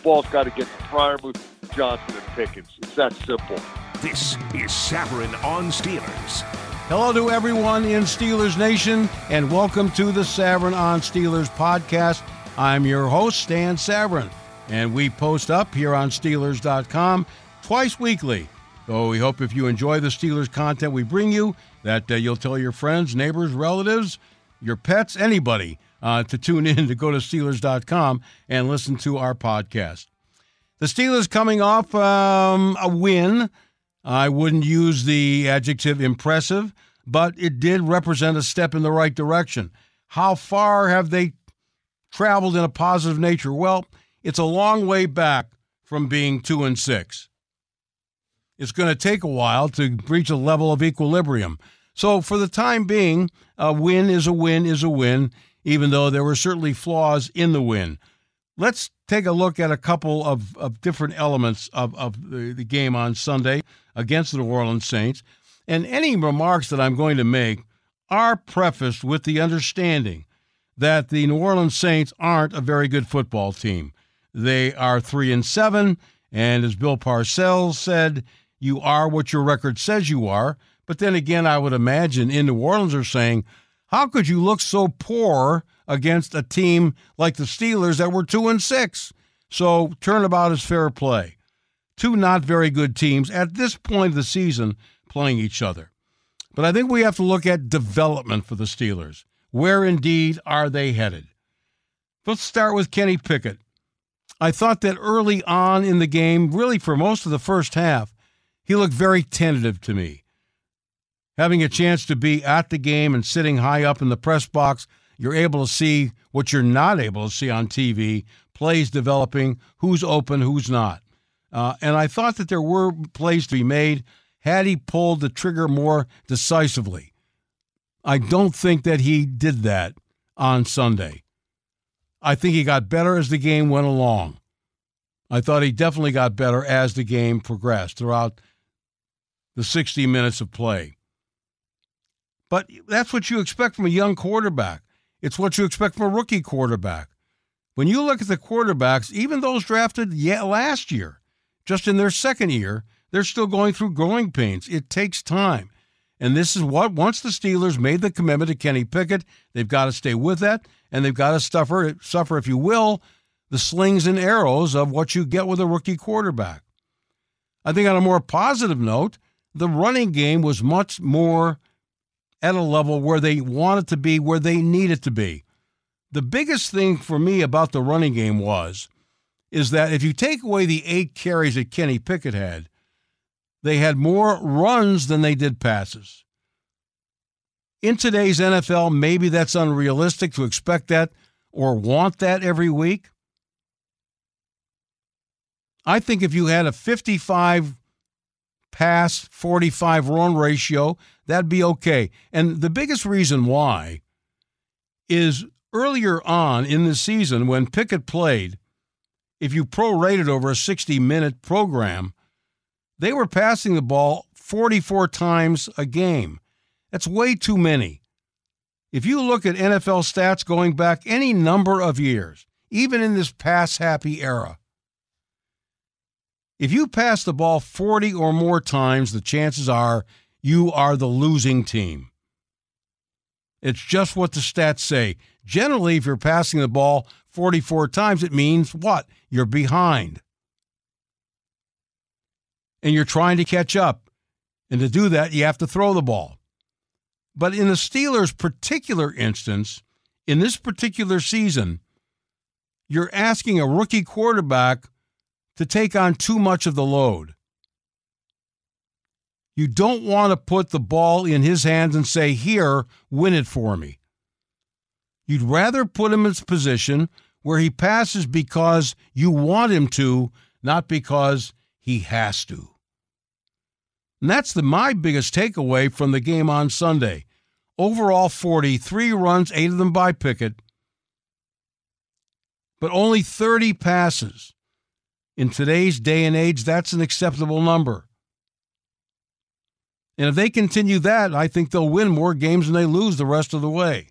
The ball's got to get to Freiermuth, Johnson, and Pickens. It's that simple. This is Savran on Steelers. Hello to everyone in Steelers Nation, and welcome to the Savran on Steelers podcast. I'm your host, Stan Savran, and we post up here on Steelers.com twice weekly. So we hope if you enjoy the Steelers content we bring you, that uh, you'll tell your friends, neighbors, relatives, your pets, anybody uh, to tune in to go to Steelers.com and listen to our podcast. The Steelers coming off um, a win. I wouldn't use the adjective impressive, but it did represent a step in the right direction. How far have they traveled in a positive nature? Well, it's a long way back from being two and six. It's going to take a while to reach a level of equilibrium. So, for the time being, a win is a win is a win even though there were certainly flaws in the win. Let's take a look at a couple of, of different elements of, of the, the game on Sunday against the New Orleans Saints. And any remarks that I'm going to make are prefaced with the understanding that the New Orleans Saints aren't a very good football team. They are 3 and 7, and as Bill Parcells said, you are what your record says you are. But then again, I would imagine in New Orleans are saying, how could you look so poor against a team like the Steelers that were 2 and 6? So, turnabout is fair play. Two not very good teams at this point of the season playing each other. But I think we have to look at development for the Steelers. Where indeed are they headed? Let's start with Kenny Pickett. I thought that early on in the game, really for most of the first half, he looked very tentative to me having a chance to be at the game and sitting high up in the press box, you're able to see what you're not able to see on TV plays developing, who's open, who's not. Uh, and I thought that there were plays to be made had he pulled the trigger more decisively. I don't think that he did that on Sunday. I think he got better as the game went along. I thought he definitely got better as the game progressed throughout the 60 minutes of play. But that's what you expect from a young quarterback. It's what you expect from a rookie quarterback. When you look at the quarterbacks, even those drafted yeah, last year, just in their second year, they're still going through growing pains. It takes time. And this is what, once the Steelers made the commitment to Kenny Pickett, they've got to stay with that, and they've got to suffer, suffer, if you will, the slings and arrows of what you get with a rookie quarterback. I think on a more positive note, the running game was much more at a level where they wanted to be, where they needed to be. The biggest thing for me about the running game was is that if you take away the eight carries that Kenny Pickett had, they had more runs than they did passes. In today's NFL, maybe that's unrealistic to expect that or want that every week. I think if you had a 55 pass, 45 run ratio, that'd be okay. And the biggest reason why is earlier on in the season when Pickett played, if you prorated over a 60 minute program, they were passing the ball 44 times a game. That's way too many. If you look at NFL stats going back any number of years, even in this pass happy era, if you pass the ball 40 or more times, the chances are you are the losing team. It's just what the stats say. Generally, if you're passing the ball 44 times, it means what? You're behind. and you're trying to catch up. And to do that, you have to throw the ball. But in the Steelers' particular instance, in this particular season, you're asking a rookie quarterback to take on too much of the load. You don't want to put the ball in his hands and say, Here, win it for me. You'd rather put him in a position where he passes because you want him to, not because he has to. And that's the my biggest takeaway from the game on Sunday. Overall 43 runs, 8 of them by Pickett, but only 30 passes. In today's day and age, that's an acceptable number. And if they continue that, I think they'll win more games than they lose the rest of the way.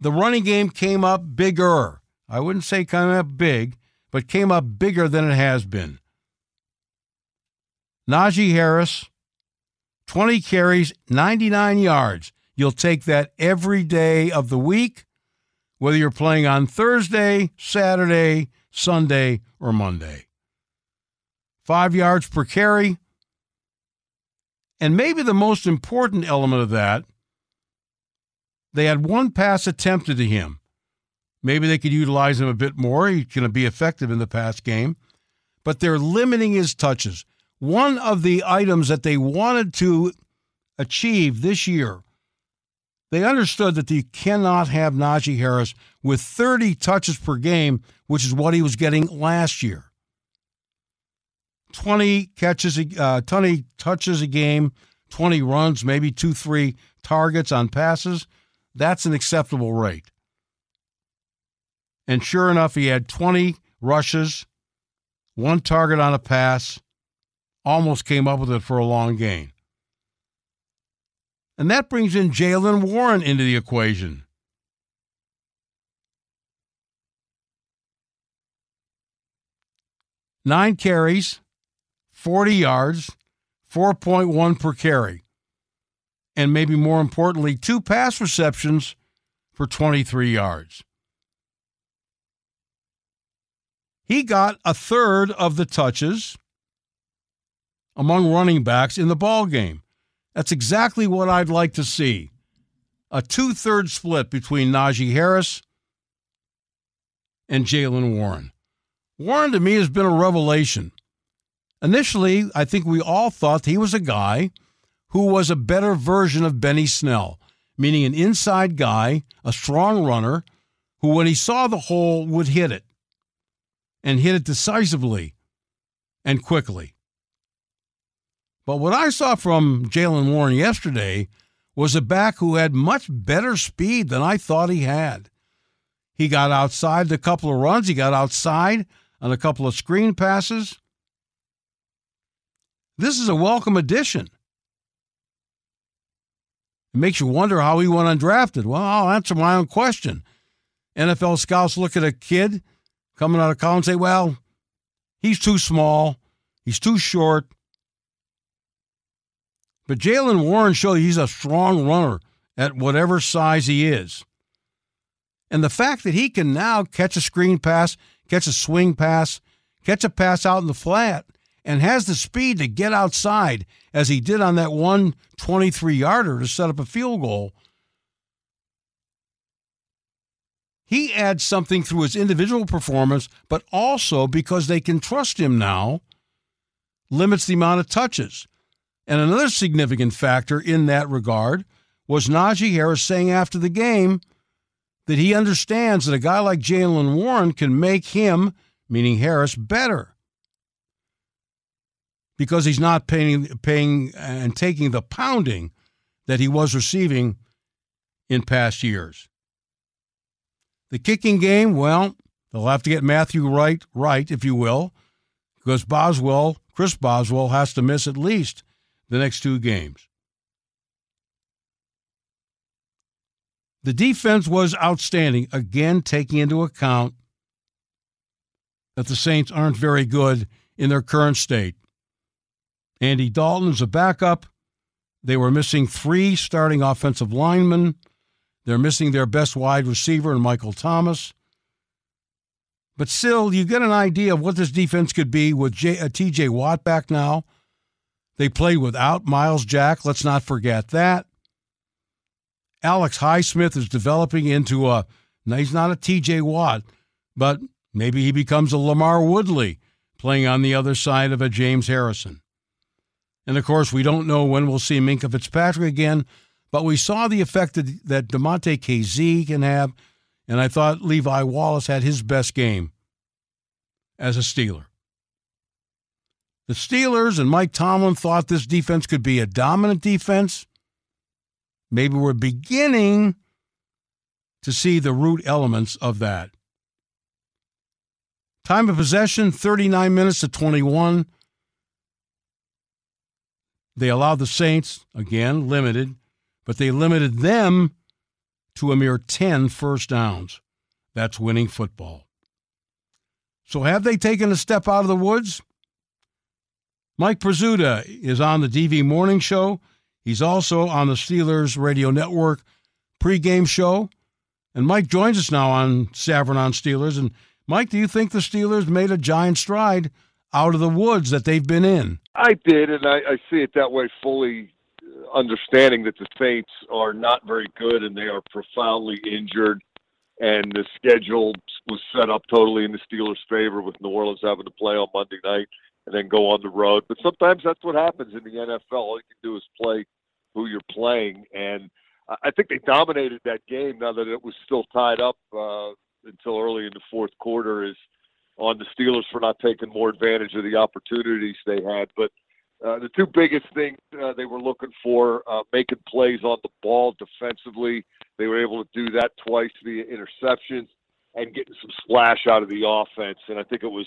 The running game came up bigger. I wouldn't say came up big, but came up bigger than it has been. Najee Harris, 20 carries, 99 yards. You'll take that every day of the week, whether you're playing on Thursday, Saturday, Sunday, or Monday. Five yards per carry. And maybe the most important element of that, they had one pass attempted to him. Maybe they could utilize him a bit more. He's going to be effective in the pass game. But they're limiting his touches one of the items that they wanted to achieve this year, they understood that they cannot have Najee Harris with 30 touches per game, which is what he was getting last year. 20 catches, uh, 20 touches a game, 20 runs, maybe two, three targets on passes. That's an acceptable rate. And sure enough, he had 20 rushes, one target on a pass, almost came up with it for a long gain. And that brings in Jaylen Warren into the equation. Nine carries, 40 yards, 4.1 per carry. And maybe more importantly, two pass receptions for 23 yards. He got a third of the touches among running backs in the ball game. That's exactly what I'd like to see. A two-thirds split between Najee Harris and Jaylen Warren. Warren to me has been a revelation. Initially, I think we all thought he was a guy who was a better version of Benny Snell, meaning an inside guy, a strong runner, who, when he saw the hole, would hit it and hit it decisively and quickly. But what I saw from Jaylen Warren yesterday was a back who had much better speed than I thought he had. He got outside a couple of runs, he got outside on a couple of screen passes. This is a welcome addition. It makes you wonder how he went undrafted. Well, I'll answer my own question. NFL scouts look at a kid coming out of college and say, well, he's too small, he's too short, but Jaylen Warren showed he's a strong runner at whatever size he is. And the fact that he can now catch a screen pass, catch a swing pass, catch a pass out in the flat, and has the speed to get outside as he did on that one 23 yarder to set up a field goal. He adds something through his individual performance, but also because they can trust him now, limits the amount of touches. And another significant factor in that regard was Najee Harris saying after the game that he understands that a guy like Jaylen Warren can make him, meaning Harris, better because he's not paying, paying and taking the pounding that he was receiving in past years. The kicking game, well, they'll have to get Matthew Wright right, if you will, because Boswell, Chris Boswell, has to miss at least the next two games. The defense was outstanding, again, taking into account that the Saints aren't very good in their current state. Andy Dalton is a backup. They were missing three starting offensive linemen. They're missing their best wide receiver in Michael Thomas. But still, you get an idea of what this defense could be with J, uh, TJ Watt back now. They played without Myles Jack. Let's not forget that. Alex Highsmith is developing into a, now he's not a TJ Watt, but maybe he becomes a LaMarr Woodley playing on the other side of a James Harrison. And of course, we don't know when we'll see Minkah Fitzpatrick again, but we saw the effect that, that Damontae Kazee can have, and I thought Levi Wallace had his best game as a Steeler. The Steelers and Mike Tomlin thought this defense could be a dominant defense. Maybe we're beginning to see the root elements of that. Time of possession 39 minutes to 21. They allowed the Saints, again, limited, but they limited them to a mere 10 first downs. That's winning football. So have they taken a step out of the woods? Mike Prisuta is on the DV Morning Show. He's also on the Steelers Radio Network pregame show. And Mike joins us now on Savran on Steelers. And Mike, do you think the Steelers made a giant stride out of the woods that they've been in? I did, and I, I see it that way fully, uh, understanding that the Saints are not very good and they are profoundly injured. And the schedule was set up totally in the Steelers' favor with New Orleans having to play on Monday night and then go on the road. But sometimes that's what happens in the NFL. All you can do is play who you're playing, and I think they dominated that game. Now that it was still tied up uh, until early in the fourth quarter, is on the Steelers for not taking more advantage of the opportunities they had. But uh, the two biggest things uh, they were looking for, uh, making plays on the ball defensively. They were able to do that twice via interceptions and getting some splash out of the offense. And I think it was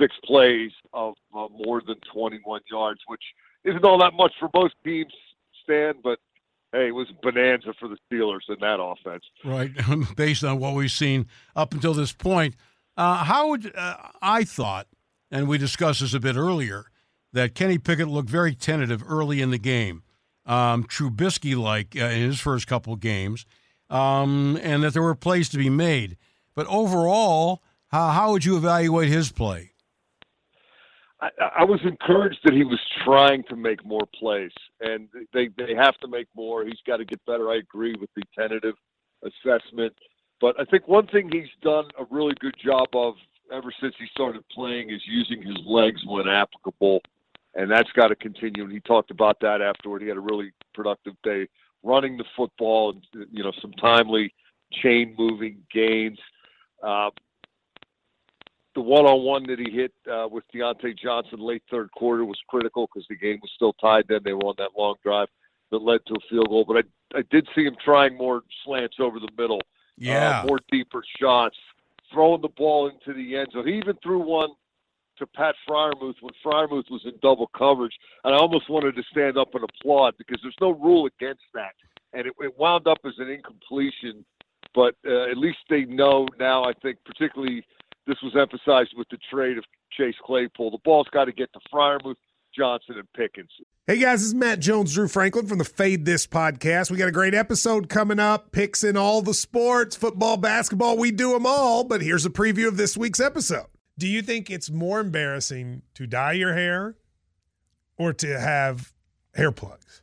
six plays of uh, more than 21 yards, which isn't all that much for most teams, Stan, but hey, it was bonanza for the Steelers in that offense. Right, based on what we've seen up until this point. Uh, how would uh, I thought, and we discussed this a bit earlier, that Kenny Pickett looked very tentative early in the game, um, Trubisky like uh, in his first couple games, um, and that there were plays to be made. But overall, how, how would you evaluate his play? I, I was encouraged that he was trying to make more plays, and they they have to make more. He's got to get better. I agree with the tentative assessment, but I think one thing he's done a really good job of ever since he started playing is using his legs when applicable, and that's got to continue. And he talked about that afterward. He had a really productive day running the football and you know some timely chain moving gains. Uh, the one-on-one that he hit uh, with Diontae Johnson late third quarter was critical because the game was still tied. Then they were on that long drive that led to a field goal. But I I did see him trying more slants over the middle, yeah, uh, more deeper shots, throwing the ball into the end zone. He even threw one to Pat Freiermuth when Freiermuth was in double coverage, and I almost wanted to stand up and applaud because there's no rule against that, and it, it wound up as an incompletion. But uh, at least they know now. I think particularly this was emphasized with the trade of Chase Claypool. The ball's got to get to Freiermuth, Johnson, and Pickens. Hey guys, this is Matt Jones, Drew Franklin from the Fade This podcast. We got a great episode coming up. Picks in all the sports, football, basketball, we do them all. But here's a preview of this week's episode. Do you think it's more embarrassing to dye your hair or to have hair plugs?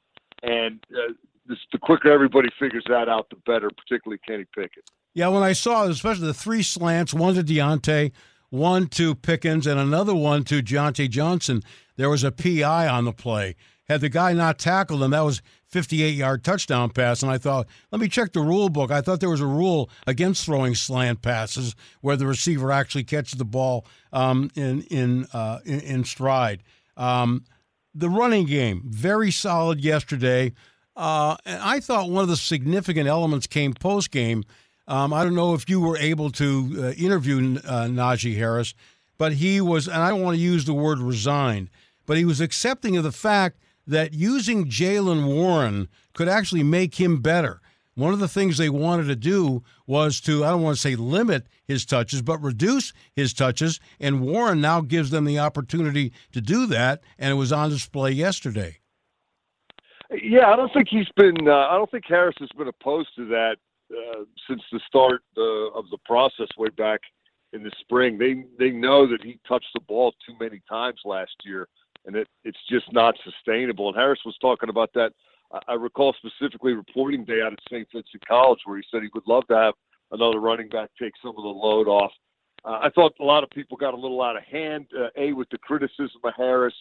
And uh, this, the quicker everybody figures that out, the better, particularly Kenny Pickett. Yeah, when I saw, especially the three slants, one to Diontae, one to Pickens, and another one to Diontae Johnson, there was a PI on the play. Had the guy not tackled him, that was 58 yard touchdown pass. And I thought, let me check the rule book. I thought there was a rule against throwing slant passes where the receiver actually catches the ball um, in in, uh, in, in stride. Um, the running game very solid yesterday. Uh, and I thought one of the significant elements came post game. Um, I don't know if you were able to uh, interview uh, Najee Harris, but he was, and I don't want to use the word resigned, but he was accepting of the fact that using Jaylen Warren could actually make him better. One of the things they wanted to do was to, I don't want to say limit his touches, but reduce his touches. And Warren now gives them the opportunity to do that. And it was on display yesterday. Yeah, I don't think he's been, uh, I don't think Harris has been opposed to that uh, since the start uh, of the process way back in the spring. They, they know that he touched the ball too many times last year and it, it's just not sustainable. And Harris was talking about that. I, recall specifically reporting day out at St. Vincent College where he said he would love to have another running back take some of the load off. Uh, I thought a lot of people got a little out of hand. Uh, a with the criticism of Harris,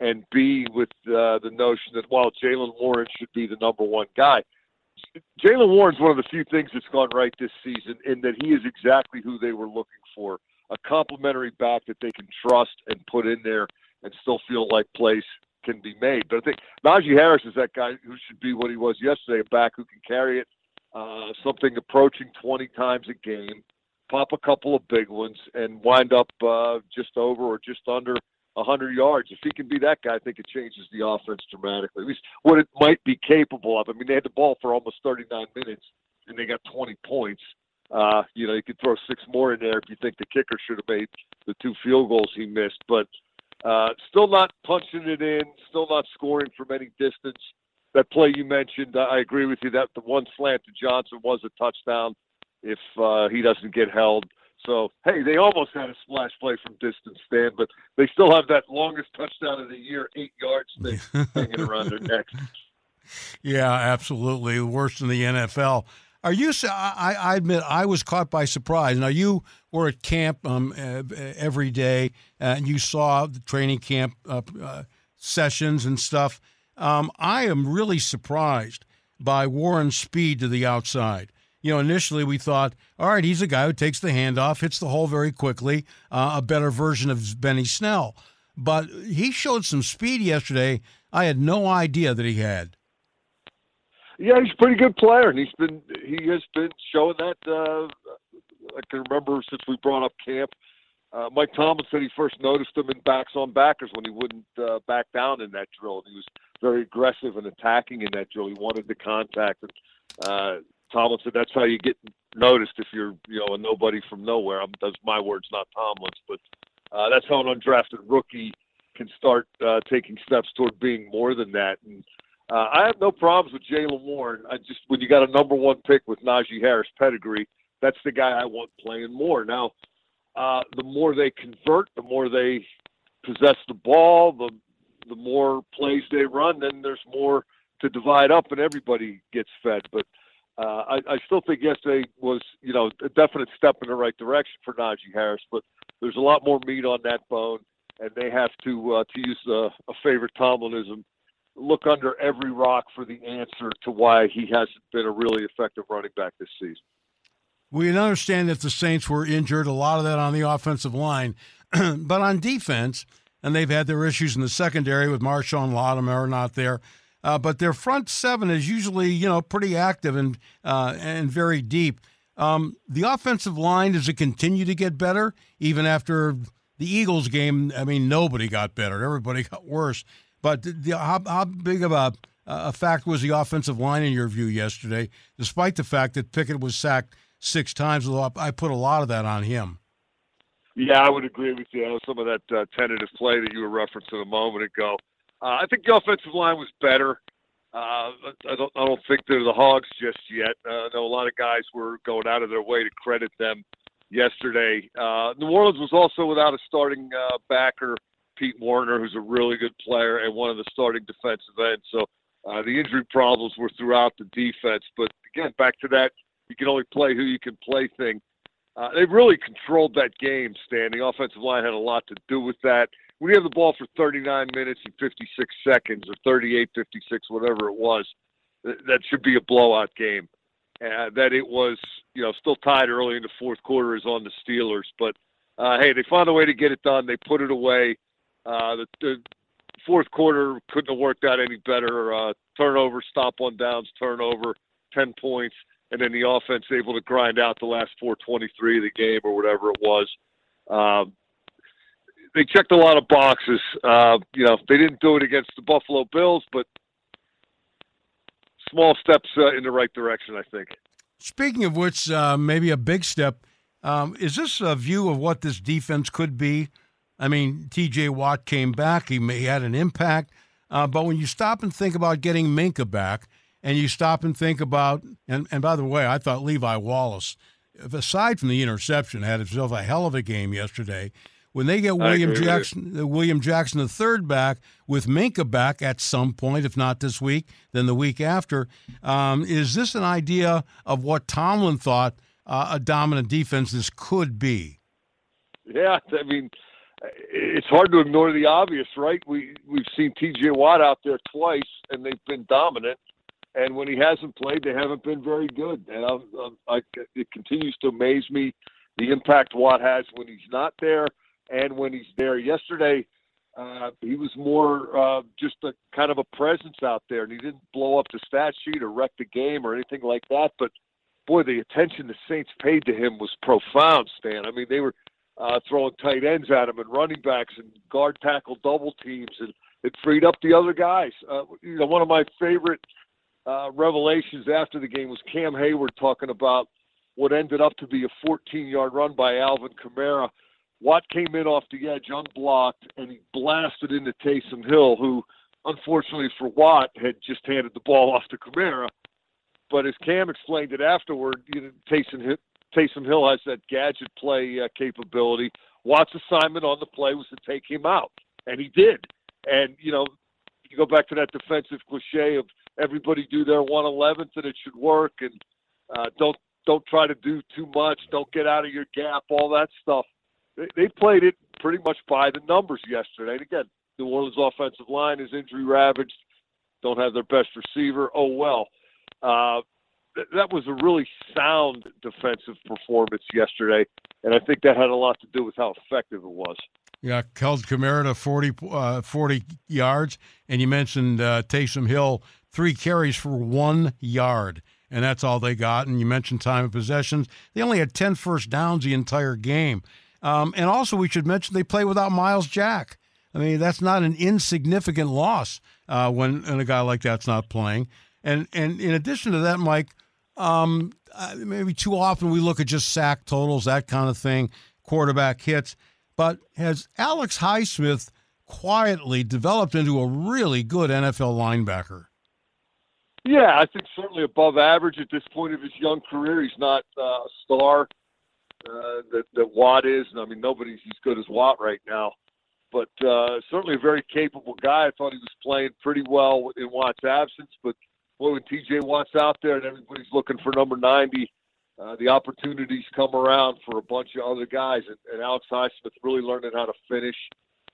and B with uh, the notion that while Jaylen Warren should be the number one guy, Jaylen Warren's one of the few things that's gone right this season in that he is exactly who they were looking for. A complementary back that they can trust and put in there and still feel like plays can be made. But I think Najee Harris is that guy who should be what he was yesterday, a back who can carry it uh, something approaching 20 times a game, pop a couple of big ones, and wind up uh, just over or just under 100 yards. If he can be that guy, I think it changes the offense dramatically. At least what it might be capable of. I mean, they had the ball for almost 39 minutes, and they got 20 points. Uh, you know, you could throw six more in there if you think the kicker should have made the two field goals he missed. But uh, still not punching it in, still not scoring from any distance. That play you mentioned, I agree with you that the one slant to Johnson was a touchdown if uh, he doesn't get held. So, hey, they almost had a splash play from distance, Stan, but they still have that longest touchdown of the year, eight yards thing hanging around their necks. Yeah, absolutely. Worse than the NFL. Are you? I, I admit I was caught by surprise. Now you were at camp um, every day, and you saw the training camp uh, uh, sessions and stuff. Um, I am really surprised by Warren's speed to the outside. You know, initially we thought, all right, he's a guy who takes the handoff, hits the hole very quickly, uh, a better version of Benny Snell. But he showed some speed yesterday. I had no idea that he had. Yeah, he's a pretty good player, and he's been he has been showing that. Uh, I can remember since we brought up camp. Uh, Mike Tomlin said he first noticed him in backs on backers when he wouldn't uh, back down in that drill. He was very aggressive and attacking in that drill. He wanted the contact. And, uh, Tomlin said that's how you get noticed if you're you know a nobody from nowhere. I'm, that's my words, not Tomlin's, but uh, that's how an undrafted rookie can start uh, taking steps toward being more than that. And uh, I have no problems with Jaylen Warren. I just when you got a number one pick with Najee Harris pedigree, that's the guy I want playing more. Now, uh, the more they convert, the more they possess the ball, the the more plays they run, then there's more to divide up, and everybody gets fed. But uh, I, I still think yesterday was, you know, a definite step in the right direction for Najee Harris. But there's a lot more meat on that bone, and they have to, uh, to use a, a favorite Tomlinism, look under every rock for the answer to why he hasn't been a really effective running back this season. We understand that the Saints were injured, a lot of that on the offensive line, but on defense, and they've had their issues in the secondary with Marshon Lattimore not there. Uh, but their front seven is usually, you know, pretty active and uh, and very deep. Um, the offensive line does it continue to get better even after the Eagles game? I mean, nobody got better; everybody got worse. But the, how, how big of a, a fact was the offensive line in your view yesterday, despite the fact that Pickett was sacked six times? I put a lot of that on him. Yeah, I would agree with you. On some of that uh, tentative play that you were referencing a moment ago. Uh, I think the offensive line was better. Uh, I don't. I don't think they're the Hogs just yet. Uh, I know a lot of guys were going out of their way to credit them yesterday. Uh, New Orleans was also without a starting uh, backer Pete Werner, who's a really good player and one of the starting defensive ends. So Uh, the injury problems were throughout the defense, but again, back to that, you can only play who you can play thing. Uh, they really controlled that game, Stan. The offensive line had a lot to do with that. When you have the ball for 39 minutes and 56 seconds, or 38, 56, whatever it was, that should be a blowout game. Uh, that it was, you know, still tied early in the fourth quarter is on the Steelers. But uh, hey, they found a way to get it done. They put it away. Uh, the, fourth quarter couldn't have worked out any better. Uh, turnover, stop on downs, turnover, ten points, and then the offense able to grind out the last 423 of the game or whatever it was. Um, they checked a lot of boxes. Uh, you know, they didn't do it against the Buffalo Bills, but small steps in the right direction, I think. Speaking of which, uh, maybe a big step. Um, is this a view of what this defense could be? I mean, T.J. Watt came back; he, may, he had an impact. Uh, but when you stop and think about getting Minkah back, and you stop and think about, and, and by the way, I thought Levi Wallace, aside from the interception, had himself a hell of a game yesterday. When they get William Jackson, uh, William Jackson the third back with Minkah back at some point, if not this week, then the week after, um, is this an idea of what Tomlin thought uh, a dominant defense this could be? Yeah, I mean, it's hard to ignore the obvious, right? We we've seen T.J. Watt out there twice, and they've been dominant. And when he hasn't played, they haven't been very good. And i'm I, it continues to amaze me the impact Watt has when he's not there and when he's there. Yesterday, uh, he was more uh, just a kind of a presence out there, and he didn't blow up the stat sheet or wreck the game or anything like that. But boy, the attention the Saints paid to him was profound, Stan. I mean, they were uh, throwing tight ends at him and running backs and guard tackle double teams, and it freed up the other guys. Uh, you know, one of my favorite uh, revelations after the game was Cam Heyward talking about what ended up to be a 14-yard run by Alvin Kamara Watt came in off the edge unblocked, and he blasted into Taysom Hill, who, unfortunately for Watt, had just handed the ball off to Kamara. But as Cam explained it afterward, you know, Taysom, Taysom Hill has that gadget play uh, capability. Watt's assignment on the play was to take him out, and he did. And you know, you go back to that defensive cliche of everybody do their one eleventh and it should work, and uh, don't don't try to do too much, don't get out of your gap, all that stuff they, played it pretty much by the numbers yesterday. And again, New Orleans offensive line is injury ravaged, don't have their best receiver. Oh well. Uh, that was a really sound defensive performance yesterday, and I think that had a lot to do with how effective it was. Yeah, held Kamara to 40, uh, 40 yards, and you mentioned uh, Taysom Hill, three carries for one yard, and that's all they got. And you mentioned time of possessions. They only had 10 first downs the entire game. Um, and also, we should mention they play without Myles Jack. I mean, that's not an insignificant loss uh, when, when a guy like that's not playing. And and in addition to that, Mike, um, uh, maybe too often we look at just sack totals, that kind of thing, quarterback hits. But has Alex Highsmith quietly developed into a really good NFL linebacker? Yeah, I think certainly above average at this point of his young career. He's not uh, a star uh, that, that Watt is. And I mean, nobody's as good as Watt right now, but uh, certainly a very capable guy. I thought he was playing pretty well in Watt's absence, but boy, when TJ Watt's out there and everybody's looking for number 90, uh, the opportunities come around for a bunch of other guys, and, and Alex Highsmith really learning how to finish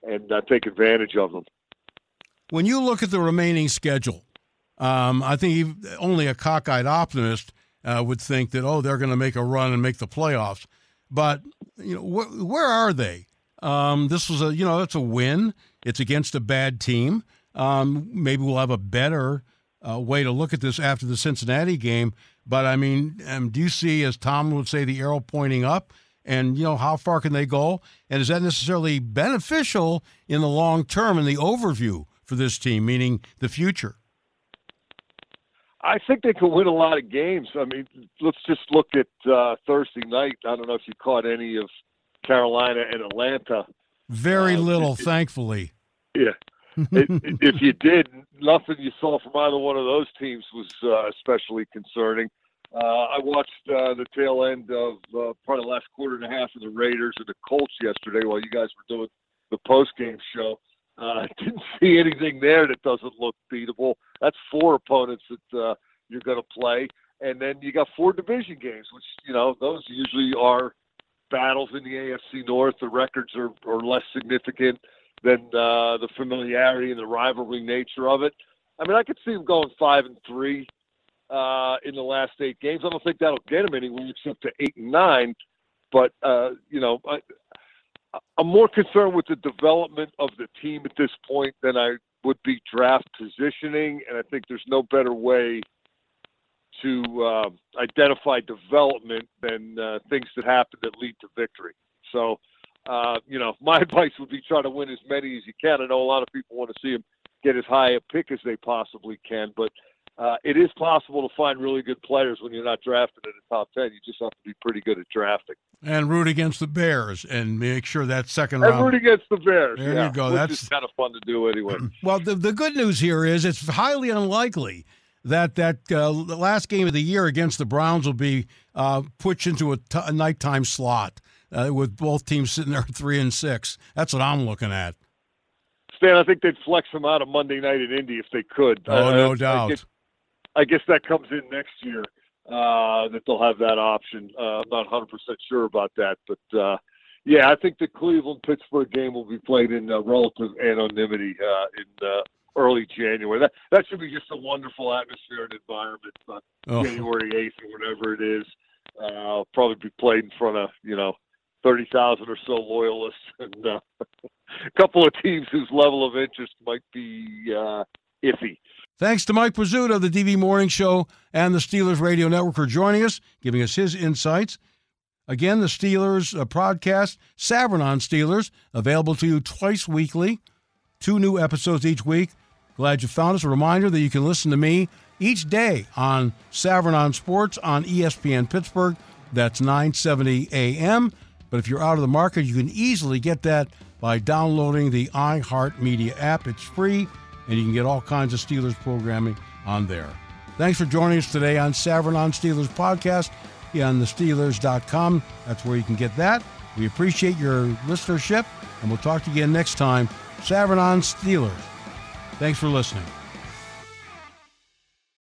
and uh, take advantage of them. When you look at the remaining schedule, um, I think only a cockeyed optimist uh, would think that oh they're going to make a run and make the playoffs. But you know, wh- where are they? Um, this was a you know it's a win. It's against a bad team. Um, maybe we'll have a better uh, way to look at this after the Cincinnati game. But I mean, um, do you see, as Tom would say, the arrow pointing up? And you know, how far can they go? And is that necessarily beneficial in the long term in the overview for this team, meaning the future? I think they could win a lot of games. I mean, let's just look at uh, Thursday night. I don't know if you caught any of Carolina and Atlanta. Very uh, little, it, thankfully. Yeah. It, if you did, nothing you saw from either one of those teams was uh, especially concerning. Uh, I watched uh, the tail end of uh, probably the last quarter and a half of the Raiders and the Colts yesterday while you guys were doing the post game show. Uh, didn't see anything there that doesn't look beatable. That's four opponents that uh, you're going to play, and then you got four division games, which you know those usually are battles in the AFC North. The records are, are less significant than uh, the familiarity and the rivalry nature of it. I mean, I could see them going five and three uh, in the last eight games. I don't think that'll get them anywhere except to eight and nine. But uh, you know, I, I'm more concerned with the development of the team at this point than I would be draft positioning, and I think there's no better way to uh, identify development than uh, things that happen that lead to victory. So, uh, you know, my advice would be try to win as many as you can. I know a lot of people want to see them get as high a pick as they possibly can, but uh, it is possible to find really good players when you're not drafted in the top ten. You just have to be pretty good at drafting and root against the Bears and make sure that second and round. root against the Bears. There yeah, you go. That's- kind of fun to do anyway. Well, the, the good news here is it's highly unlikely that that uh, the last game of the year against the Browns will be uh, pushed into a, t- a nighttime slot uh, with both teams sitting there three and six. That's what I'm looking at. Stan, I think they'd flex them out of Monday night in Indy if they could. Oh, I- no doubt. I guess, I guess that comes in next year uh, that they'll have that option. Uh, I'm not 100 percent sure about that, but uh, yeah, I think the Cleveland Pittsburgh game will be played in uh, relative anonymity uh, in uh, early January. That that should be just a wonderful atmosphere and environment. Uh, Oh. January 8th or whatever it is. Uh, probably be played in front of you know. 30,000 or so loyalists and uh, a couple of teams whose level of interest might be uh, iffy. Thanks to Mike Prisuta of the DV Morning Show and the Steelers Radio Network for joining us, giving us his insights. Again, the Steelers uh, podcast, Savran on Steelers, available to you twice weekly, two new episodes each week. Glad you found us. A reminder that you can listen to me each day on Savran on Sports on ESPN Pittsburgh. That's 970 a.m. But if you're out of the market, you can easily get that by downloading the iHeartMedia app. It's free, and you can get all kinds of Steelers programming on there. Thanks for joining us today on Savran on Steelers podcast on thesteelers.com. That's where you can get that. We appreciate your listenership, and we'll talk to you again next time. Savran on Steelers. Thanks for listening.